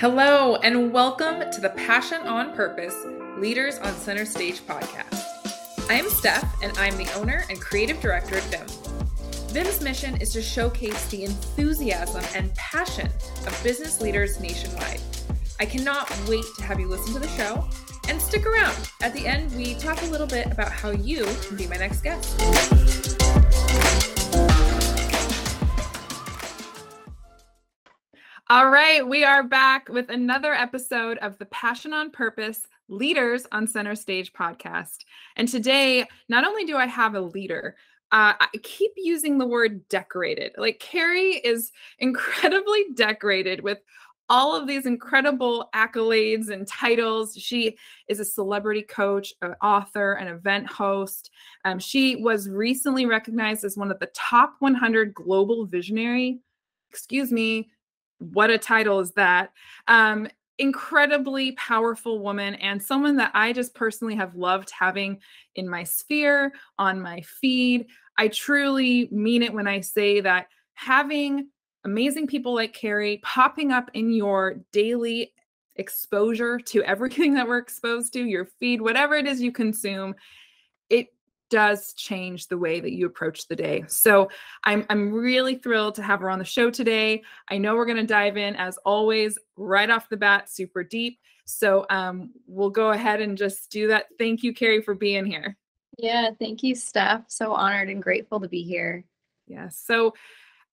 Hello, and welcome to the Passion on Purpose Leaders on Center Stage podcast. I am Steph, and I'm the owner and creative director at Viim. Viim's mission is to showcase the enthusiasm and passion of business leaders nationwide. I cannot wait to have you listen to the show and stick around. At the end, we talk a little bit about how you can be my next guest. All right, we are back with another episode of the Passion on Purpose Leaders on Center Stage podcast. And today, not only do I have a leader, uh, I keep using the word decorated. Like Keri is incredibly decorated with all of these incredible accolades and titles. She is a celebrity coach, an author, an event host. Um, she was recently recognized as one of the top 100 global visionary, excuse me, what a title is that? Um, incredibly powerful woman and someone that I just personally have loved having in my sphere, on my feed. I truly mean it when I say that having amazing people like Keri popping up in your daily exposure to everything that we're exposed to, your feed, whatever it is you consume, does change the way that you approach the day. So I'm I'm really thrilled to have her on the show today. I know we're going to dive in as always right off the bat super deep. So um we'll go ahead and just do that. Thank you Keri for being here. Yeah, thank you Steph. So honored and grateful to be here. Yes. So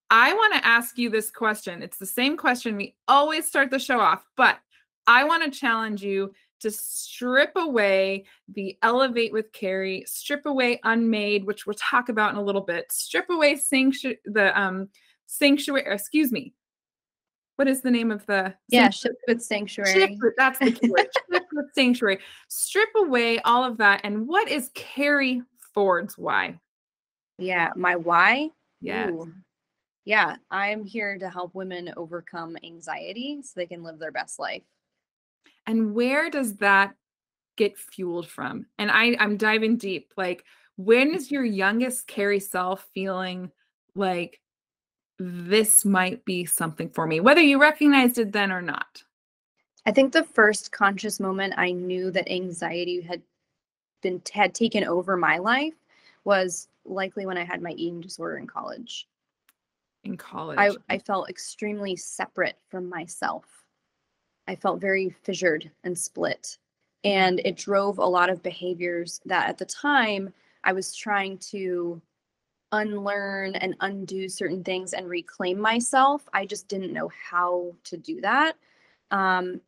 I want to ask you this question. It's the same question we always start the show off, but I want to challenge you to strip away the elevate with Keri, strip away unmade, which we'll talk about in a little bit, strip away sanctuary, the um sanctuary, excuse me. What is the name of the yeah ship with sanctuary? That's the ship with sanctuary. Strip away all of that, and what is Keri Ford's why? Yeah, my why. Yeah. Yeah, I'm here to help women overcome anxiety so they can live their best life. And where does that get fueled from? And I, I'm diving deep. Like, when is your youngest Keri self feeling like this might be something for me, whether you recognized it then or not? I think the first conscious moment I knew that anxiety had been had taken over my life was likely when I had my eating disorder in college. In college. I, I felt extremely separate from myself. I felt very fissured and split. And it drove a lot of behaviors that at the time I was trying to unlearn and undo certain things and reclaim myself. I just didn't know how to do that. Um,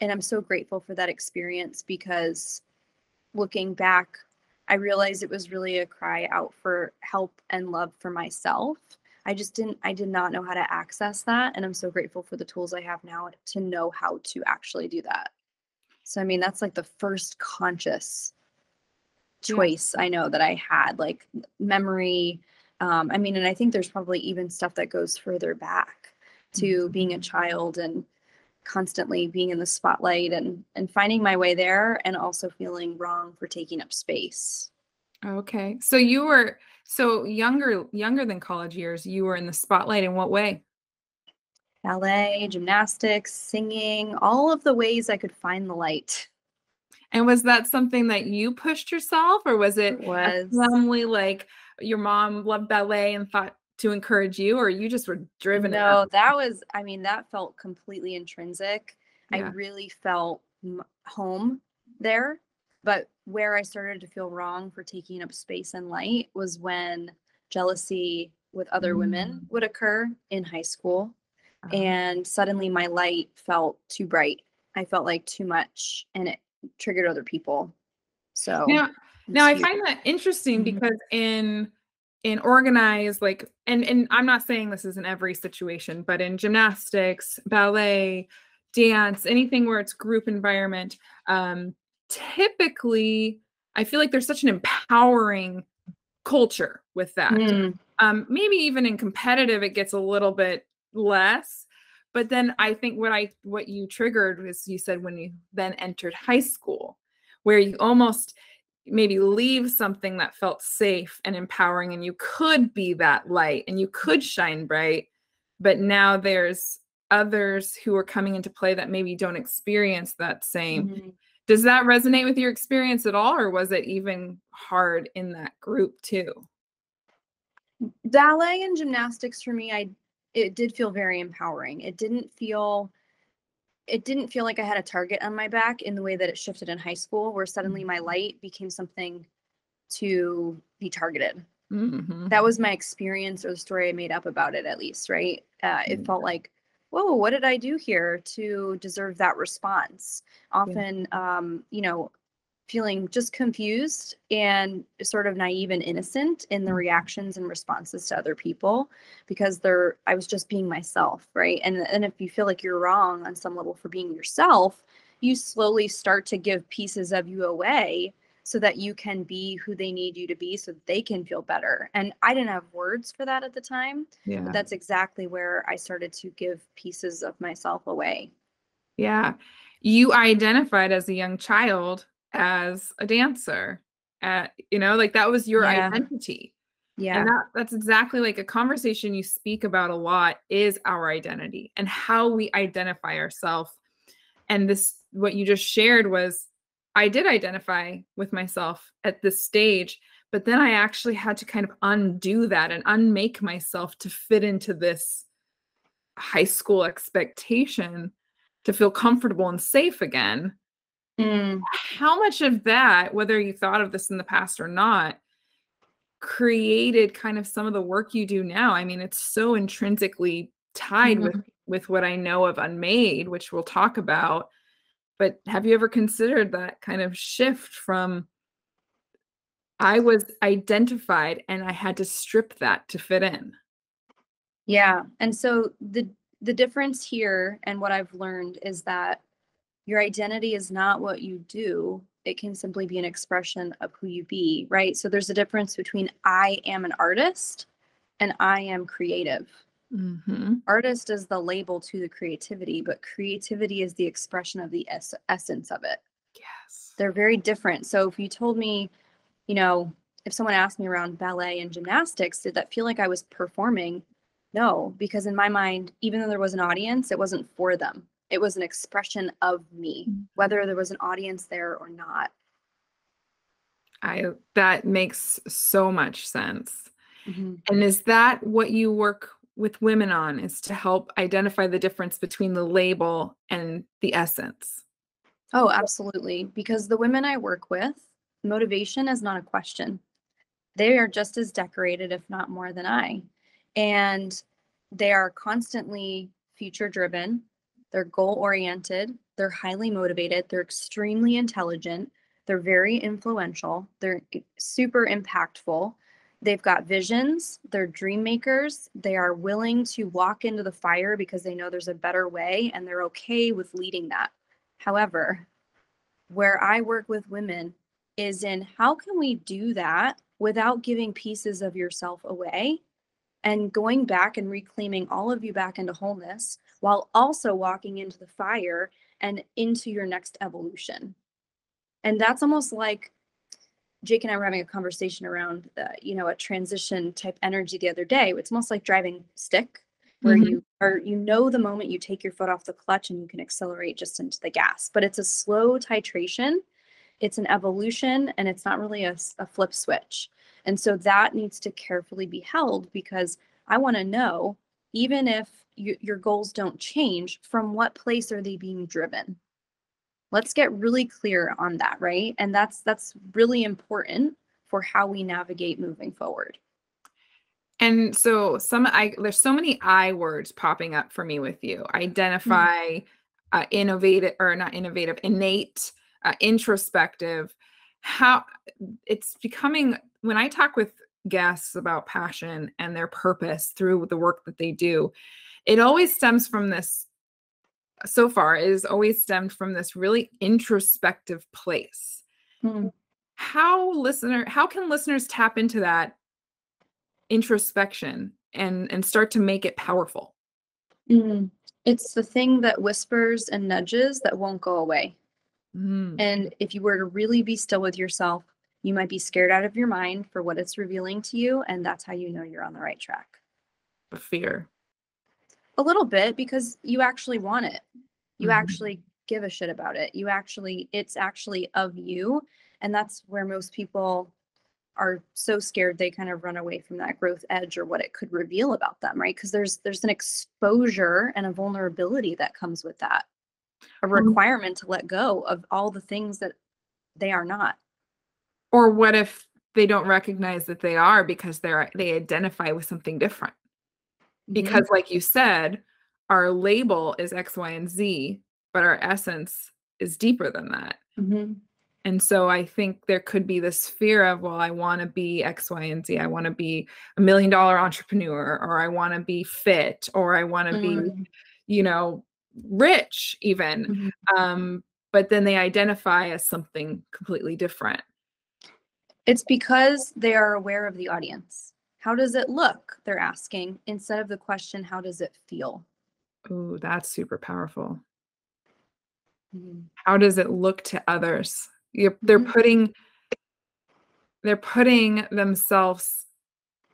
and I'm so grateful for that experience because looking back, I realized it was really a cry out for help and love for myself. I just didn't, I did not know how to access that. And I'm so grateful for the tools I have now to know how to actually do that. So, I mean, that's like the first conscious choice yeah. I know that I had, like memory. Um, I mean, and I think there's probably even stuff that goes further back to mm-hmm. being a child and constantly being in the spotlight and and finding my way there and also feeling wrong for taking up space. Okay. So you were so younger younger than college years, you were in the spotlight in what way? Ballet, gymnastics, singing, all of the ways I could find the light. And was that something that you pushed yourself or was it, it was family like your mom loved ballet and thought to encourage you or you just were driven No, that was I mean that felt completely intrinsic. Yeah. I really felt home there but where I started to feel wrong for taking up space and light was when jealousy with other mm. women would occur in high school. Uh-huh. And suddenly my light felt too bright. I felt like too much and it triggered other people. So now, now I find that interesting mm-hmm. because in in organized like and and I'm not saying this is in every situation, but in gymnastics, ballet, dance, anything where it's group environment, um, typically I feel like there's such an empowering culture with that. Mm. Um, maybe even in competitive, it gets a little bit less. But then I think what I what you triggered was you said when you then entered high school, where you almost maybe leave something that felt safe and empowering, and you could be that light and you could shine bright. But now there's others who are coming into play that maybe don't experience that same. Mhm. Does that resonate with your experience at all, or was it even hard in that group too? ballet and gymnastics for me i it did feel very empowering it didn't feel it didn't feel like i had a target on my back in the way that it shifted in high school where suddenly my light became something to be targeted Mhm. that was my experience or the story i made up about it at least right uh, it Mm. felt like whoa what did i do here to deserve that response often um, you know feeling just confused and sort of naive and innocent in the Mhm. reactions and responses to other people because they're I was just being myself, right? And and if you feel like you're wrong on some level for being yourself, you slowly start to give pieces of you away so that you can be who they need you to be so they can feel better. And I didn't have words for that at the time, yeah. but that's exactly where I started to give pieces of myself away. Yeah. You identified as a young child as a dancer. Uh, you know, like that was your Yeah. identity. Yeah. And that that's exactly like a conversation you speak about a lot is our identity and how we identify ourselves. And this what you just shared was I did identify with myself at this stage, but then I actually had to kind of undo that and unmake myself to fit into this high school expectation to feel comfortable and safe again Mm, how much of that, whether you thought of this in the past or not, created kind of some of the work you do now? I mean, it's so intrinsically tied with with what I know of Unmade, which we'll talk about. But have you ever considered that kind of shift from I was identified and I had to strip that to fit in? Yeah. And so the the difference here and what I've learned is that your identity is not what you do. It can simply be an expression of who you be, right? So there's a difference between I am an artist and I am creative. Mhm. Artist is the label to the creativity, but creativity is the expression of the es- essence of it. Yes. They're very different. So if you told me, you know, if someone asked me around ballet and gymnastics, did that feel like I was performing? No, because in my mind, even though there was an audience, it wasn't for them. It was an expression of me, Mhm. whether there was an audience there or not. I that makes so much sense. And is that what you work with women on is to help identify the difference between the label and the essence? Oh, absolutely. Because the women I work with, motivation is not a question. They are just as decorated, if not more than I. And they are constantly future driven. They're goal oriented. They're highly motivated. They're extremely intelligent. They're very influential. They're super impactful. They've got visions. They're dream makers. They are willing to walk into the fire because they know there's a better way and they're okay with leading that. However, where I work with women is in how can we do that without giving pieces of yourself away and going back and reclaiming all of you back into wholeness while also walking into the fire and into your next evolution. And that's almost like Jake and I were having a conversation around, uh, you know, a transition type energy the other day. It's almost like driving stick, where Mhm. you are, you know, the moment you take your foot off the clutch and you can accelerate just into the gas. But it's a slow titration. It's an evolution, and it's not really a flip switch. And so that needs to carefully be held because I want to know, even if you, your goals don't change, from what place are they being driven? Let's get really clear on that right and that's that's really important for how we navigate moving forward And so some I there's so many I words popping up for me with you. Identify, uh, innovative or not innovative, innate, uh, introspective. How it's becoming when I talk with guests about passion and their purpose through the work that they do, it always stems from this. So far, it has always stemmed from this really introspective place. How listener, how can listeners tap into that introspection and and start to make it powerful? Mm. it's the thing that whispers and nudges that won't go away. Mm, and if you were to really be still with yourself you might be scared out of your mind for what it's revealing to you and that's how you know you're on the right track. Fear A little bit because you actually want it. You Mhm. actually give a shit about it. You actually, it's actually of you. And that's where most people are so scared they kind of run away from that growth edge or what it could reveal about them, right? Because there's there's an exposure and a vulnerability that comes with that. A Um, requirement to let go of all the things that they are not. Or what if they don't recognize that they are because they're they identify with something different? Mhm. Because like you said, our label is X, Y, and Z, but our essence is deeper than that. Mhm. And so I think there could be this fear of, well, I want to be X, Y, and Z. I want to be a million dollar entrepreneur, or I want to be fit, or I want to be, Mm. you know, rich even. Mhm. Um, but then they identify as something completely different. It's because they are aware of the audience. How does it look? They're asking instead of the question, how does it feel? Ooh, that's super powerful. Mhm. How does it look to others? You're, they're Mhm. putting they're putting themselves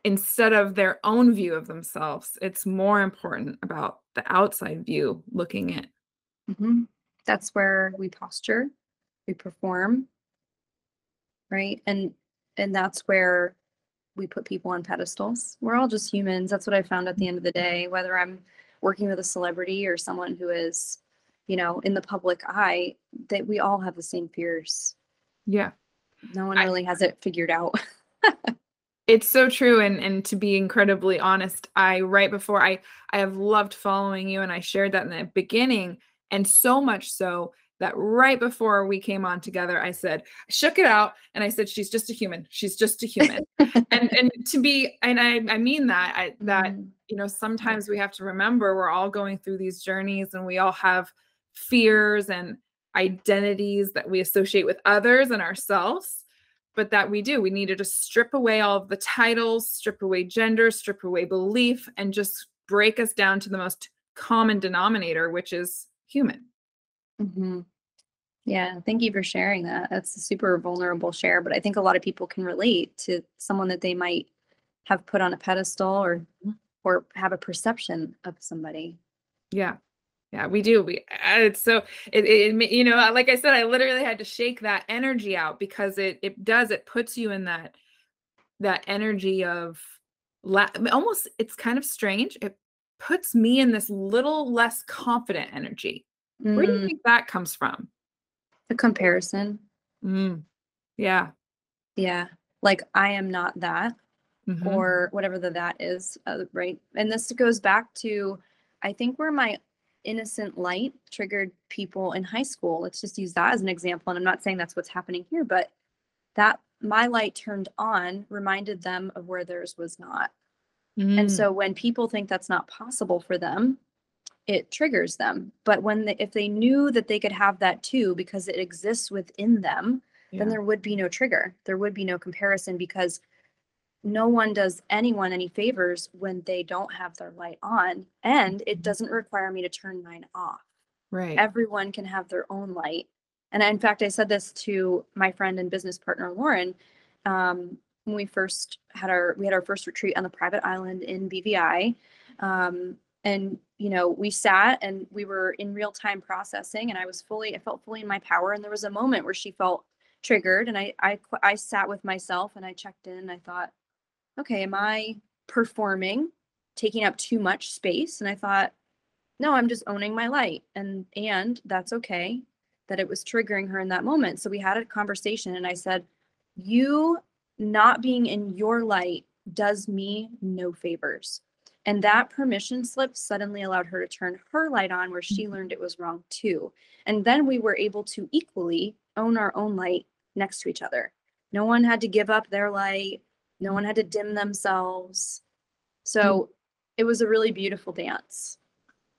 instead of their own view of themselves. It's more important about the outside view looking in. Mhm. That's where we posture, we perform, right? And and that's where we put people on pedestals. We're all just humans. That's what I found at the end of the day, whether I'm working with a celebrity or someone who is, you know, in the public eye, that we all have the same fears. Yeah. No one I- really has it figured out. It's so true and and to be incredibly honest, I right before I I have loved following you and I shared that in the beginning and so much so that right before we came on together I said I shook it out and I said she's just a human. She's just a human. and and to be and I I mean that I that Mhm. you know sometimes we have to remember we're all going through these journeys and we all have fears and identities that we associate with others and ourselves but that we do we need to just strip away all of the titles strip away gender strip away belief and just break us down to the most common denominator which is human Mhm. Yeah, thank you for sharing that. That's a super vulnerable share, but I think a lot of people can relate to someone that they might have put on a pedestal or Mhm. or have a perception of somebody. yeah yeah we do we it's so it, it you know like i said i literally had to shake that energy out because it it does it puts you in that that energy of la- almost it's kind of strange it puts me in this little less confident energy where do you Mm, think that comes from the comparison. Mm, yeah Yeah. Like I am not that mhm, or whatever the that is, uh, right? And this goes back to I think where my innocent light triggered people in high school. Let's just use that as an example. And I'm not saying that's what's happening here, but that my light turned on reminded them of where theirs was not. And mm, so when people think that's not possible for them, it triggers them. But when they, if they knew that they could have that too because it exists within them, yeah, then there would be no trigger. There would be no comparison because no one does anyone any favors when they don't have their light on and it doesn't require me to turn mine off. right Everyone can have their own light. And in fact, I said this to my friend and business partner Lauren um, when we first had our we had our first retreat on the private island in BVI. Um, and you know, we sat and we were in real time processing, and I was fully I felt fully in my power. And there was a moment where she felt triggered, and i i, I sat with myself and I checked in. And I thought, okay, am I performing, taking up too much space? And I thought, no, I'm just owning my light, and and that's okay that it was triggering her in that moment. So we had a conversation, and I said, you not being in your light does me no favors. And that permission slip suddenly allowed her to turn her light on where she mm-hmm. learned it was wrong too. And then we were able to equally own our own light next to each other. No one had to give up their light, no one had to dim themselves. So mm-hmm. it was a really beautiful dance.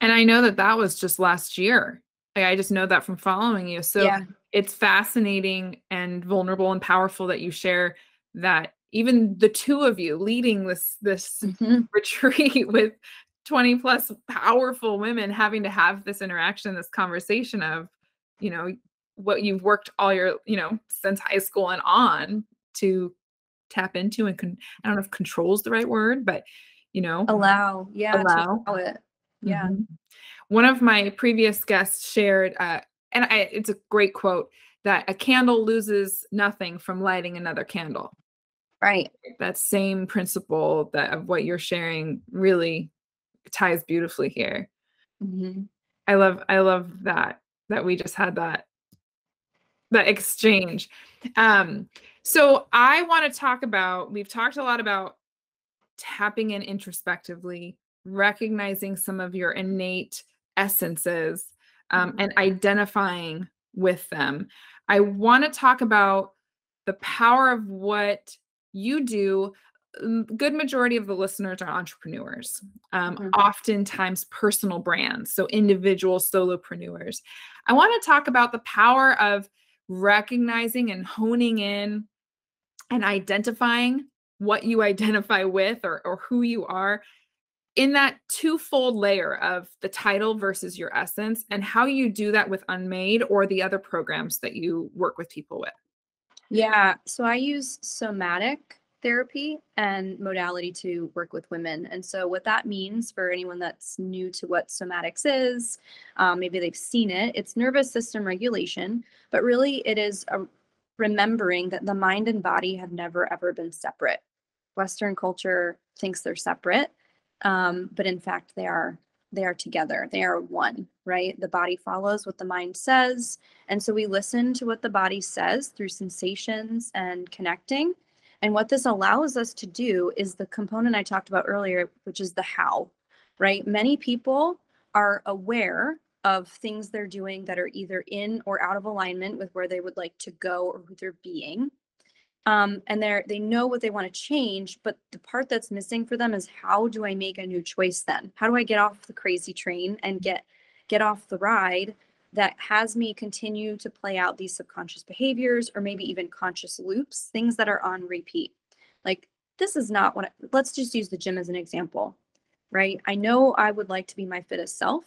and i know that that was just last year like, i just know that from following you so yeah. it's fascinating and vulnerable and powerful that you share that even the two of you leading this this Mhm. retreat with 20 plus powerful women having to have this interaction this conversation of you know what you've worked all your you know since high school and on to tap into and con- i don't know if control is the right word but you know Allow. Yeah. to Allow. allow it. Yeah. Mhm. One of my previous guests shared, uh, and I, it's a great quote that a candle loses nothing from lighting another candle. Right. That same principle that of what you're sharing really ties beautifully here. hmm I love I love that that we just had that that exchange. Um so I want to talk about we've talked a lot about tapping in introspectively, recognizing some of your innate essences um, Mhm. and identifying with them. I want to talk about the power of what you do. Um, Good majority of the listeners are entrepreneurs, um, Mhm. oftentimes personal brands, so individual solopreneurs. I want to talk about the power of recognizing and honing in and identifying what you identify with or, or who you are in that twofold layer of the title versus your essence and how you do that with unmade or the other programs that you work with people with Yeah. So I use somatic therapy and modality to work with women. And so, what that means for anyone that's new to what somatics is, um, maybe they've seen it, it's nervous system regulation, but really it is a remembering that the mind and body have never ever been separate. Western culture thinks they're separate, um, but in fact they are they are together. They are one, right? The body follows what the mind says, and so we listen to what the body says through sensations and connecting. And what this allows us to do is the component I talked about earlier, which is the how, right? Many people are aware of things they're doing that are either in or out of alignment with where they would like to go or who they're being. Um, and they're they know what they want to change, but the part that's missing for them is how do I make a new choice then? How do I get off the crazy train and get get off the ride that has me continue to play out these subconscious behaviors or maybe even conscious loops, things that are on repeat. Like this is not what I, let's just use the gym as an example, right? I know I would like to be my fittest self,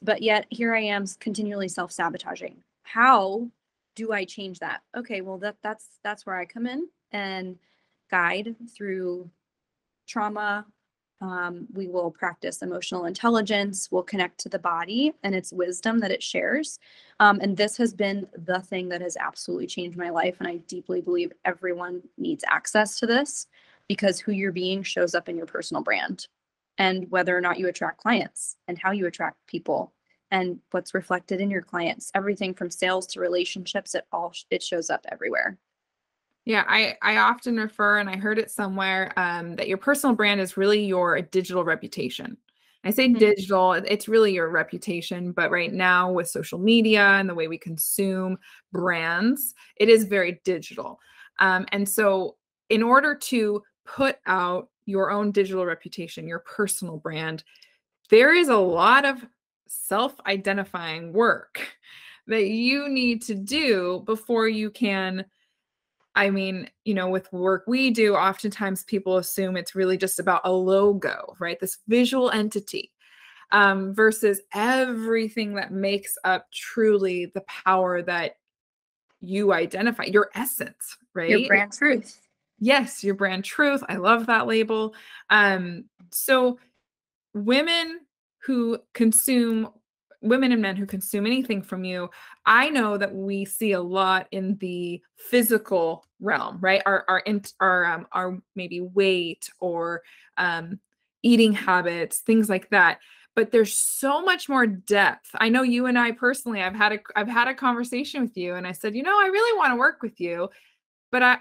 but yet here I am continually self-sabotaging. How do I change that? Okay, well that that's that's where I come in and guide through trauma. Um, we will practice emotional intelligence. We'll connect to the body and its wisdom that it shares. Um, and this has been the thing that has absolutely changed my life. And I deeply believe everyone needs access to this because who you're being shows up in your personal brand and whether or not you attract clients and how you attract people and what's reflected in your clients everything from sales to relationships it all it shows up everywhere. Yeah i i often refer and i heard it somewhere um, that your personal brand is really your digital reputation. I say Mhm. digital it's really your reputation but right now with social media and the way we consume brands it is very digital. Um, and so in order to put out your own digital reputation your personal brand there is a lot of self identifying work that you need to do before you can. I mean, you know, with work we do, oftentimes people assume it's really just about a logo, right? This visual entity um, versus everything that makes up truly the power that you identify, your essence, right? your brand truth Yes, your brand truth. I love that label. Um, so women who consume women and men who consume anything from you i know that we see a lot in the physical realm right? Our our our um, our maybe weight or um eating habits things like that. But there's so much more depth. I know you and i personally i've had a i've had a conversation with you and i said you know i really want to work with you but i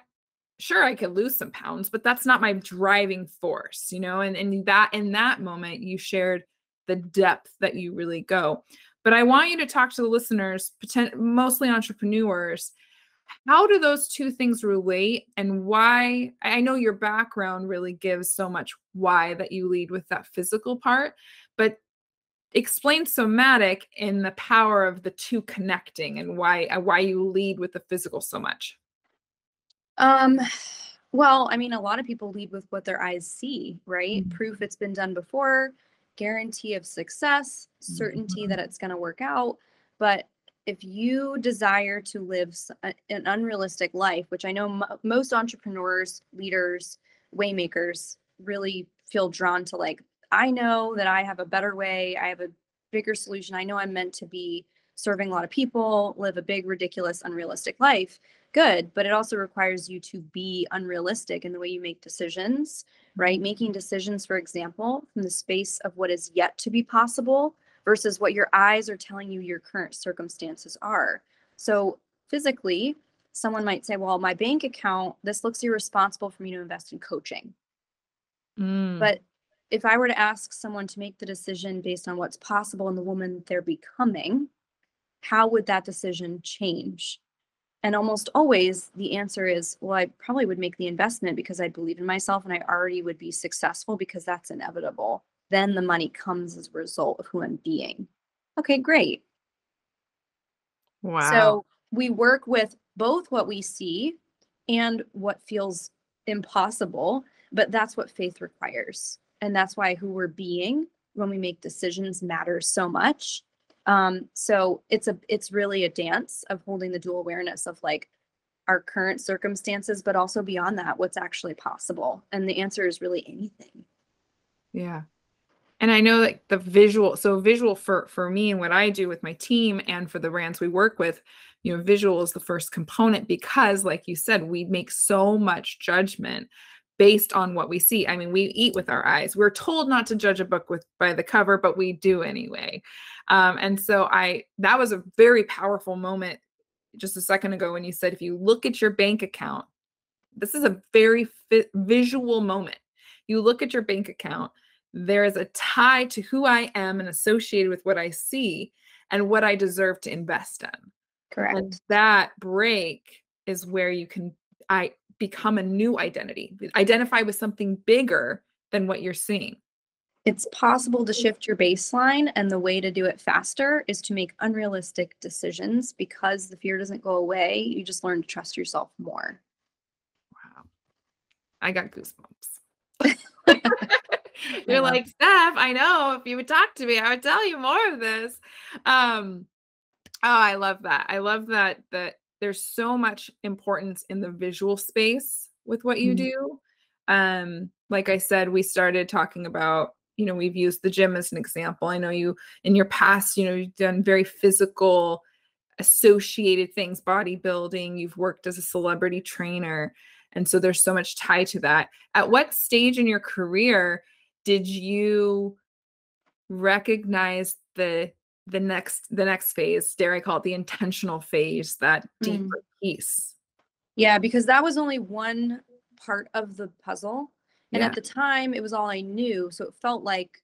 sure i could lose some pounds but that's not my driving force you know? And and that in that moment you shared the depth that you really go. But i want you to talk to the listeners mostly entrepreneurs. How do those two things relate and why i know your background really gives so much why that you lead with that physical part but explain somatic in the power of the two connecting and why uh, why you lead with the physical so much. Um well i mean a lot of people lead with what their eyes see right? Mhm. proof it's been done before guarantee of success certainty Mhm. that it's going to work out but if you desire to live an unrealistic life which i know mo most entrepreneurs leaders waymakers really feel drawn to like I know that I have a better way, I have a bigger solution. I know I'm meant to be serving a lot of people, live a big, ridiculous, unrealistic life. Good, but it also requires you to be unrealistic in the way you make decisions, right? Making decisions, for example, from the space of what is yet to be possible versus what your eyes are telling you your current circumstances are. So, physically, someone might say, Well, my bank account, this looks irresponsible for me to invest in coaching. Mm. But if I were to ask someone to make the decision based on what's possible in the woman they're becoming, how would that decision change? And almost always the answer is, well, I probably would make the investment because I believe in myself and I already would be successful because that's inevitable. Then the money comes as a result of who I'm being. Okay, great. wow. So we work with both what we see and what feels impossible, but that's what faith requires. And that's why who we're being when we make decisions matters so much. Um, so it's a it's really a dance of holding the dual awareness of like our current circumstances, but also beyond that, what's actually possible. And the answer is really anything. Yeah. And I know like the visual, so visual for for me and what I do with my team and for the brands we work with, you know, visual is the first component because like you said, we make so much judgment based on what we see. I mean, we eat with our eyes. We're told not to judge a book with by the cover, but we do anyway. Um, and so I that was a very powerful moment just a second ago when you said if you look at your bank account, this is a very fi- visual moment. You look at your bank account, there is a tie to who I am and associated with what I see and what I deserve to invest in. Correct. And that break is where you can I become a new identity, identify with something bigger than what you're seeing. it's possible to shift your baseline and the way to do it faster is to make unrealistic decisions because the fear doesn't go away you just learn to trust yourself more Wow. I got goosebumps. You're Yeah. like, Steph, I know if you would talk to me, I would tell you more of this. Um, oh, I love that. I love that that there's so much importance in the visual space with what you Mhm. do. Um, like I said, we started talking about, you know, we've used the gym as an example. I know you in your past, you know, you've done very physical associated things, bodybuilding, you've worked as a celebrity trainer. And so there's so much tie to that. At what stage in your career did you recognize the the next the next phase, dare I call it the intentional phase, that Mm. deeper piece? yeah because that was only one part of the puzzle and Yeah. at the time it was all i knew so it felt like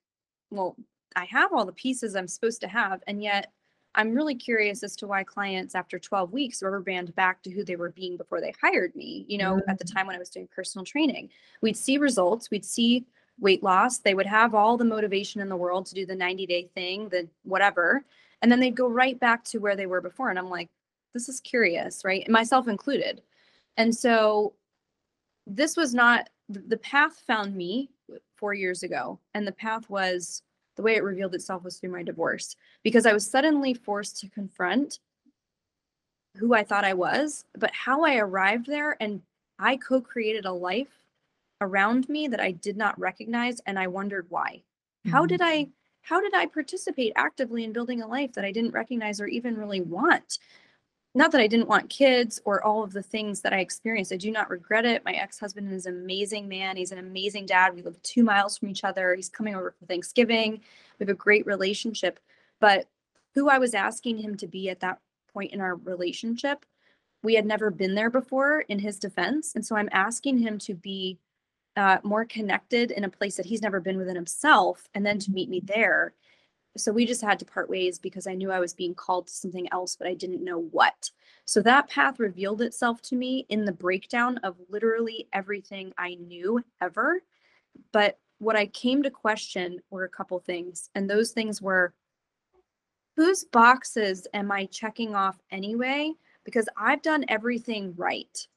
well i have all the pieces i'm supposed to have and yet i'm really curious as to why clients after 12 weeks rubber band back to who they were being before they hired me you know at the time when i was doing personal training we'd see results we'd see weight loss they would have all the motivation in the world to do the 90 day thing the whatever and then they'd go right back to where they were before and i'm like this is curious right? Myself included. And so this was not the path found me four years ago and the path was the way it revealed itself was through my divorce because i was suddenly forced to confront who i thought i was but how i arrived there and i co-created a life around me that i did not recognize and i wondered why how Mhm. did i how did i participate actively in building a life that i didn't recognize or even really want not that I didn't want kids or all of the things that I experienced. I do not regret it. My ex husband is an amazing man. He's an amazing dad. We live two miles from each other. He's coming over for Thanksgiving. We have a great relationship. But who I was asking him to be at that point in our relationship, we had never been there before in his defense. And so I'm asking him to be uh, more connected in a place that he's never been within himself and then to meet me there so we just had to part ways because I knew I was being called to something else, but I didn't know what. So that path revealed itself to me in the breakdown of literally everything I knew ever. But what I came to question were a couple things. And those things were whose boxes am I checking off anyway? Because I've done everything right.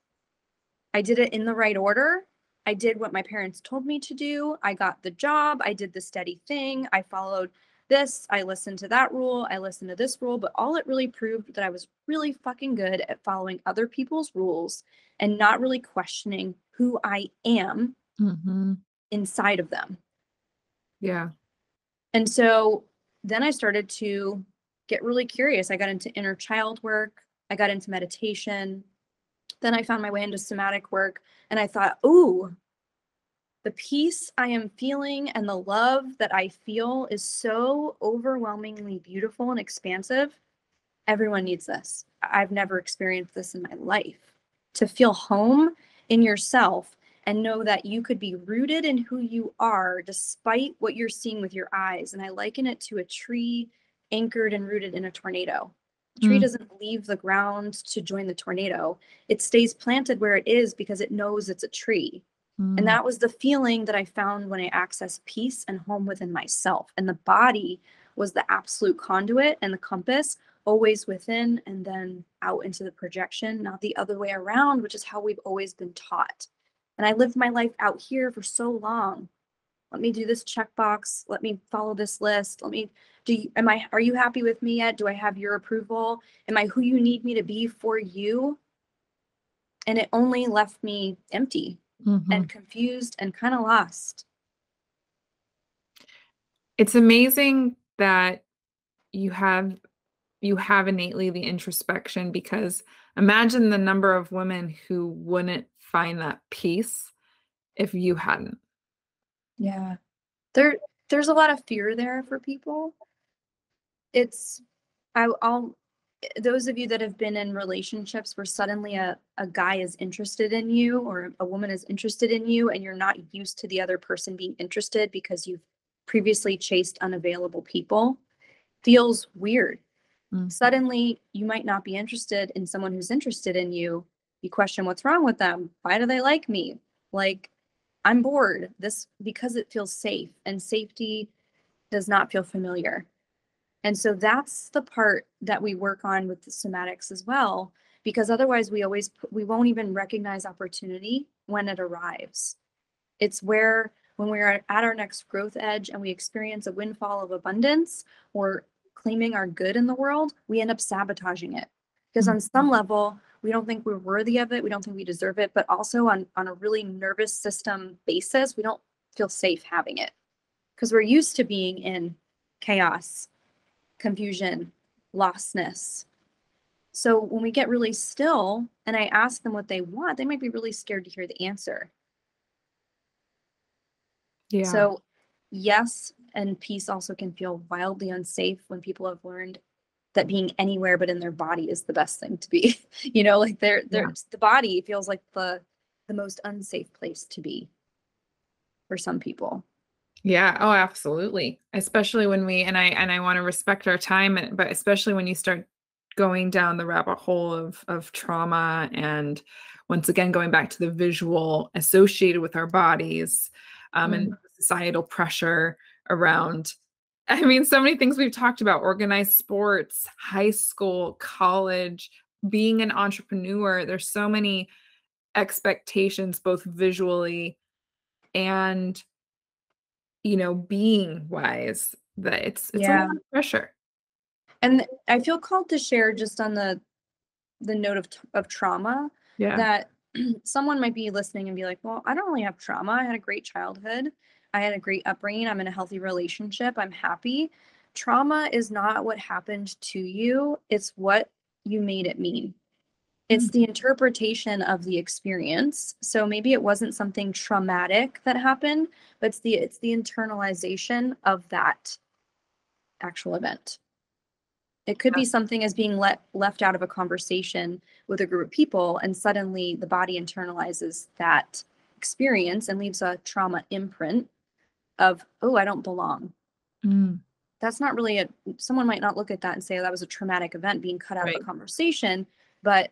I did it in the right order. I did what my parents told me to do. I got the job. I did the steady thing. I followed this, I listened to that rule, I listened to this rule, but all it really proved that I was really fucking good at following other people's rules and not really questioning who I am Mhm. inside of them. Yeah. And so then I started to get really curious. I got into inner child work, I got into meditation. Then I found my way into somatic work and I thought, ooh, the peace I am feeling and the love that I feel is so overwhelmingly beautiful and expansive. Everyone needs this. I've never experienced this in my life. To feel home in yourself and know that you could be rooted in who you are despite what you're seeing with your eyes. And I liken it to a tree anchored and rooted in a tornado. The tree mm. doesn't leave the ground to join the tornado, it stays planted where it is because it knows it's a tree. Mm. And that was the feeling that I found when I accessed peace and home within myself. And the body was the absolute conduit and the compass, always within and then out into the projection, not the other way around, which is how we've always been taught. And I lived my life out here for so long. Let me do this checkbox. Let me follow this list. Let me do you, am I are you happy with me yet? Do I have your approval? Am I who you need me to be for you? And it only left me empty mm-hmm. and confused and kind of lost. It's amazing that you have you have innately the introspection because imagine the number of women who wouldn't find that peace if you hadn't. Yeah. There there's a lot of fear there for people. It's I, I'll those of you that have been in relationships where suddenly a, a guy is interested in you or a woman is interested in you and you're not used to the other person being interested because you've previously chased unavailable people feels weird. Mm. Suddenly you might not be interested in someone who's interested in you. You question what's wrong with them. Why do they like me? Like I'm bored. This because it feels safe and safety does not feel familiar. And so that's the part that we work on with the somatics as well, because otherwise we always we won't even recognize opportunity when it arrives. It's where when we're at our next growth edge and we experience a windfall of abundance or claiming our good in the world, we end up sabotaging it. Because mm-hmm. on some level, we don't think we're worthy of it, we don't think we deserve it, but also on on a really nervous system basis, we don't feel safe having it. Because we're used to being in chaos confusion, lostness. So when we get really still and I ask them what they want, they might be really scared to hear the answer. Yeah. So, yes, and peace also can feel wildly unsafe when people have learned that being anywhere but in their body is the best thing to be. you know, like they're, they're yeah. the body feels like the the most unsafe place to be for some people. Yeah. Oh, absolutely. Especially when we and I and I want to respect our time, but especially when you start going down the rabbit hole of of trauma and once again going back to the visual associated with our bodies um, mm. and societal pressure around i mean so many things we've talked about organized sports high school college being an entrepreneur there's so many expectations both visually and you know, being wise that it's it's yeah. a lot of pressure. And I feel called to share just on the the note of of trauma yeah. that someone might be listening and be like, "Well, I don't really have trauma. I had a great childhood. I had a great upbringing. I'm in a healthy relationship. I'm happy." Trauma is not what happened to you, it's what you made it mean. It's mm. the interpretation of the experience. So maybe it wasn't something traumatic that happened, but it's the it's the internalization of that actual event. It could be something as being let left out of a conversation with a group of people, and suddenly the body internalizes that experience and leaves a trauma imprint of, oh, I don't belong. Mm. That's not really a someone might not look at that and say oh, that was a traumatic event being cut out right. of a conversation, but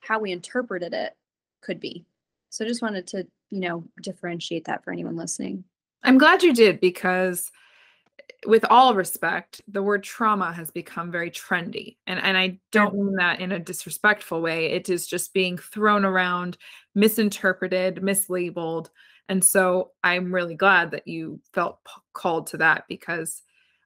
how we interpreted it could be. So I just wanted to, you know, differentiate that for anyone listening. I'm glad you did because with all respect, the word trauma has become very trendy. And and I don't mean that in a disrespectful way. It is just being thrown around, misinterpreted, mislabeled. And so I'm really glad that you felt p- called to that because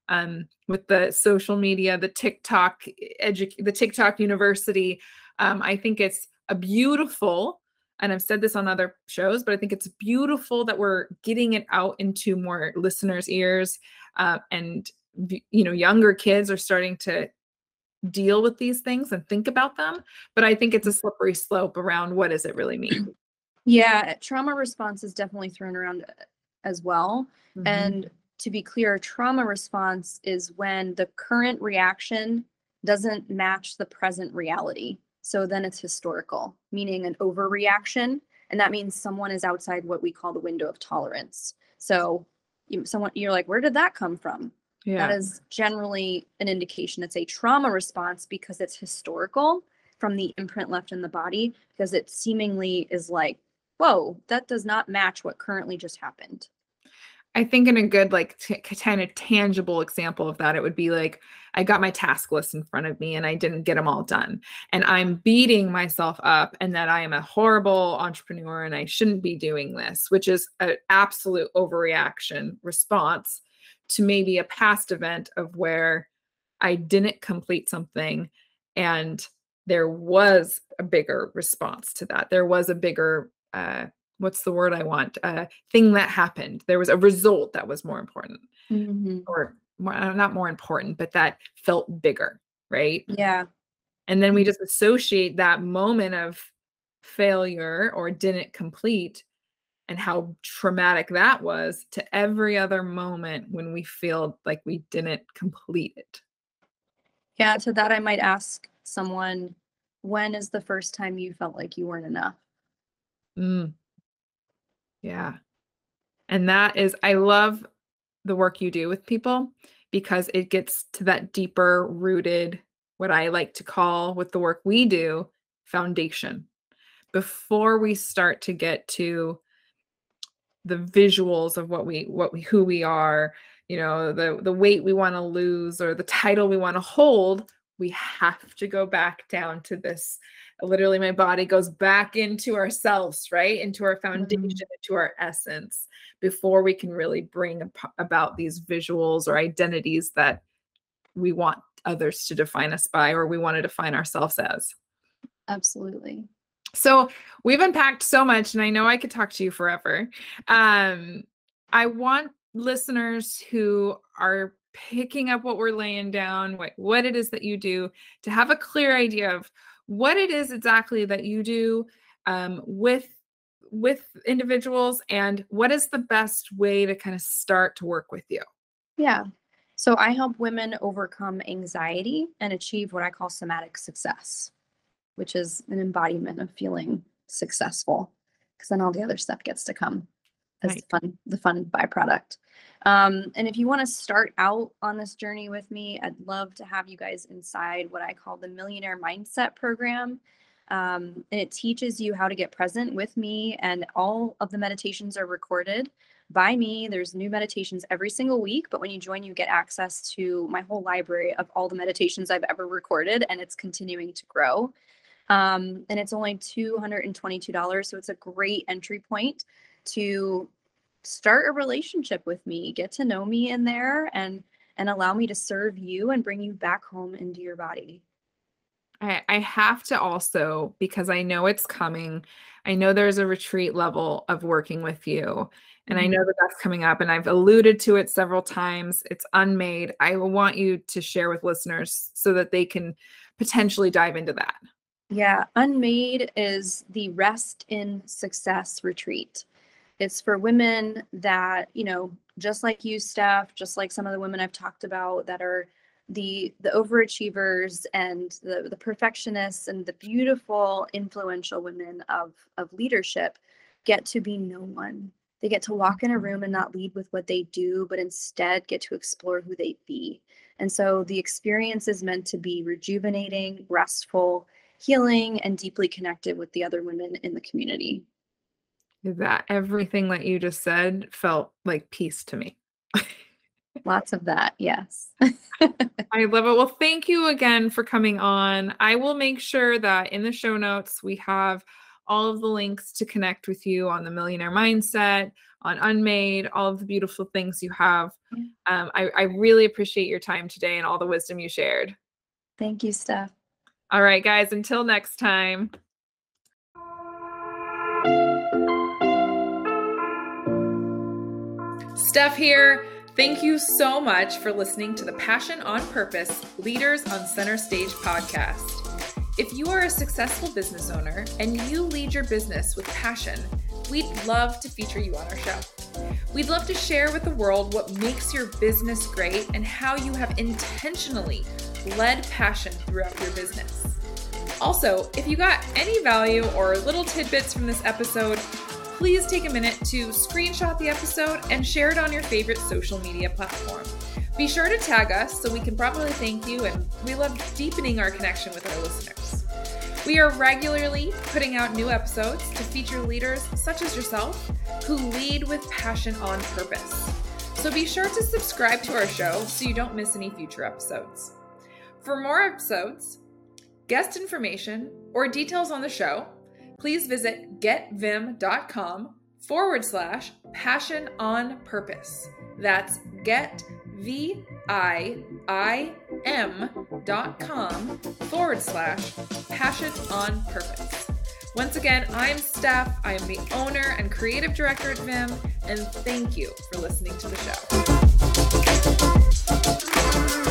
um, with the social media, the TikTok edu- the TikTok university, um, I think it's a beautiful and I've said this on other shows, but I think it's beautiful that we're getting it out into more listeners' ears, uh, and you know, younger kids are starting to deal with these things and think about them. But I think it's a slippery slope around what does it really mean. Yeah, trauma response is definitely thrown around uh, as well. Mm-hmm. And to be clear, trauma response is when the current reaction doesn't match the present reality. So then it's historical, meaning an overreaction. And that means someone is outside what we call the window of tolerance. So you, someone you're like, where did that come from? Yeah. That is generally an indication it's a trauma response because it's historical from the imprint left in the body, because it seemingly is like, whoa, that does not match what currently just happened. I think in a good like t- kind of tangible example of that, it would be like I got my task list in front of me and I didn't get them all done, and I'm beating myself up, and that I am a horrible entrepreneur and I shouldn't be doing this, which is an absolute overreaction response to maybe a past event of where I didn't complete something and there was a bigger response to that. There was a bigger uh, what's the word I want? A thing that happened. There was a result that was more important, mm-hmm. or more, uh, not more important, but that felt bigger, right? Yeah. And then we just associate that moment of failure or didn't complete and how traumatic that was to every other moment when we feel like we didn't complete it. Yeah, to that I might ask someone, when is the first time you felt like you weren't enough? Mm. Yeah. And that is, I love the work you do with people because it gets to that deeper rooted, what I like to call with the work we do, foundation. Before we start to get to the visuals of what we what we who we are, you know, the the weight we want to lose or the title we want to hold, we have to go back down to this literally my body goes back into ourselves right? Into our foundation mm-hmm. into our essence before we can really bring about these visuals or identities that we want others to define us by or we want to define ourselves as. Absolutely. So we've unpacked so much and i know i could talk to you forever. Um i want listeners who are picking up what we're laying down what, what it is that you do to have a clear idea of what it is exactly that you do um, with with individuals and what is the best way to kind of start to work with you? Yeah. So i help women overcome anxiety and achieve what i call somatic success which is an embodiment of feeling successful because then all the other stuff gets to come as right. fun the fun byproduct um, and if you want to start out on this journey with me, I'd love to have you guys inside what I call the Millionaire Mindset Program. Um, and it teaches you how to get present with me, and all of the meditations are recorded by me. There's new meditations every single week, but when you join, you get access to my whole library of all the meditations I've ever recorded, and it's continuing to grow. Um, and it's only $222, so it's a great entry point to start a relationship with me, get to know me in there and and allow me to serve you and bring you back home into your body. I, I have to also, because I know it's coming, I know there's a retreat level of working with you. And I mm-hmm. know that that's coming up, and I've alluded to it several times. It's unmade. I want you to share with listeners so that they can potentially dive into that. Yeah, Unmade is the Rest in Success retreat. It's for women that, you know, just like you, Steph, just like some of the women I've talked about that are the the overachievers and the the perfectionists and the beautiful influential women of of leadership get to be no one. They get to walk in a room and not lead with what they do but instead get to explore who they be. And so the experience is meant to be rejuvenating restful healing and deeply connected with the other women in the community that everything that you just said felt like peace to me. Lots of that, yes. I love it. Well, thank you again for coming on. I will make sure that in the show notes we have all of the links to connect with you on the Millionaire Mindset, on Unmade, all of the beautiful things you have. Um, I, I really appreciate your time today and all the wisdom you shared. Thank you, Steph. All right, guys, until next time. Steph here. Thank you so much for listening to the Passion on Purpose Leaders on Center Stage podcast. If you are a successful business owner and you lead your business with passion, we'd love to feature you on our show. We'd love to share with the world what makes your business great and how you have intentionally led passion throughout your business. Also, if you got any value or little tidbits from this episode, please take a minute to screenshot the episode and share it on your favorite social media platform. Be sure to tag us so we can properly thank you, and we love deepening our connection with our listeners. We are regularly putting out new episodes to feature leaders such as yourself who lead with passion on purpose. So be sure to subscribe to our show so you don't miss any future episodes. For more episodes, guest information, or details on the show, please visit getViim.com forward slash passion on purpose. That's get V I I M dot com forward slash passion on purpose. Once again, I'm Steph. I am the owner and creative director at Viim, and thank you for listening to the show.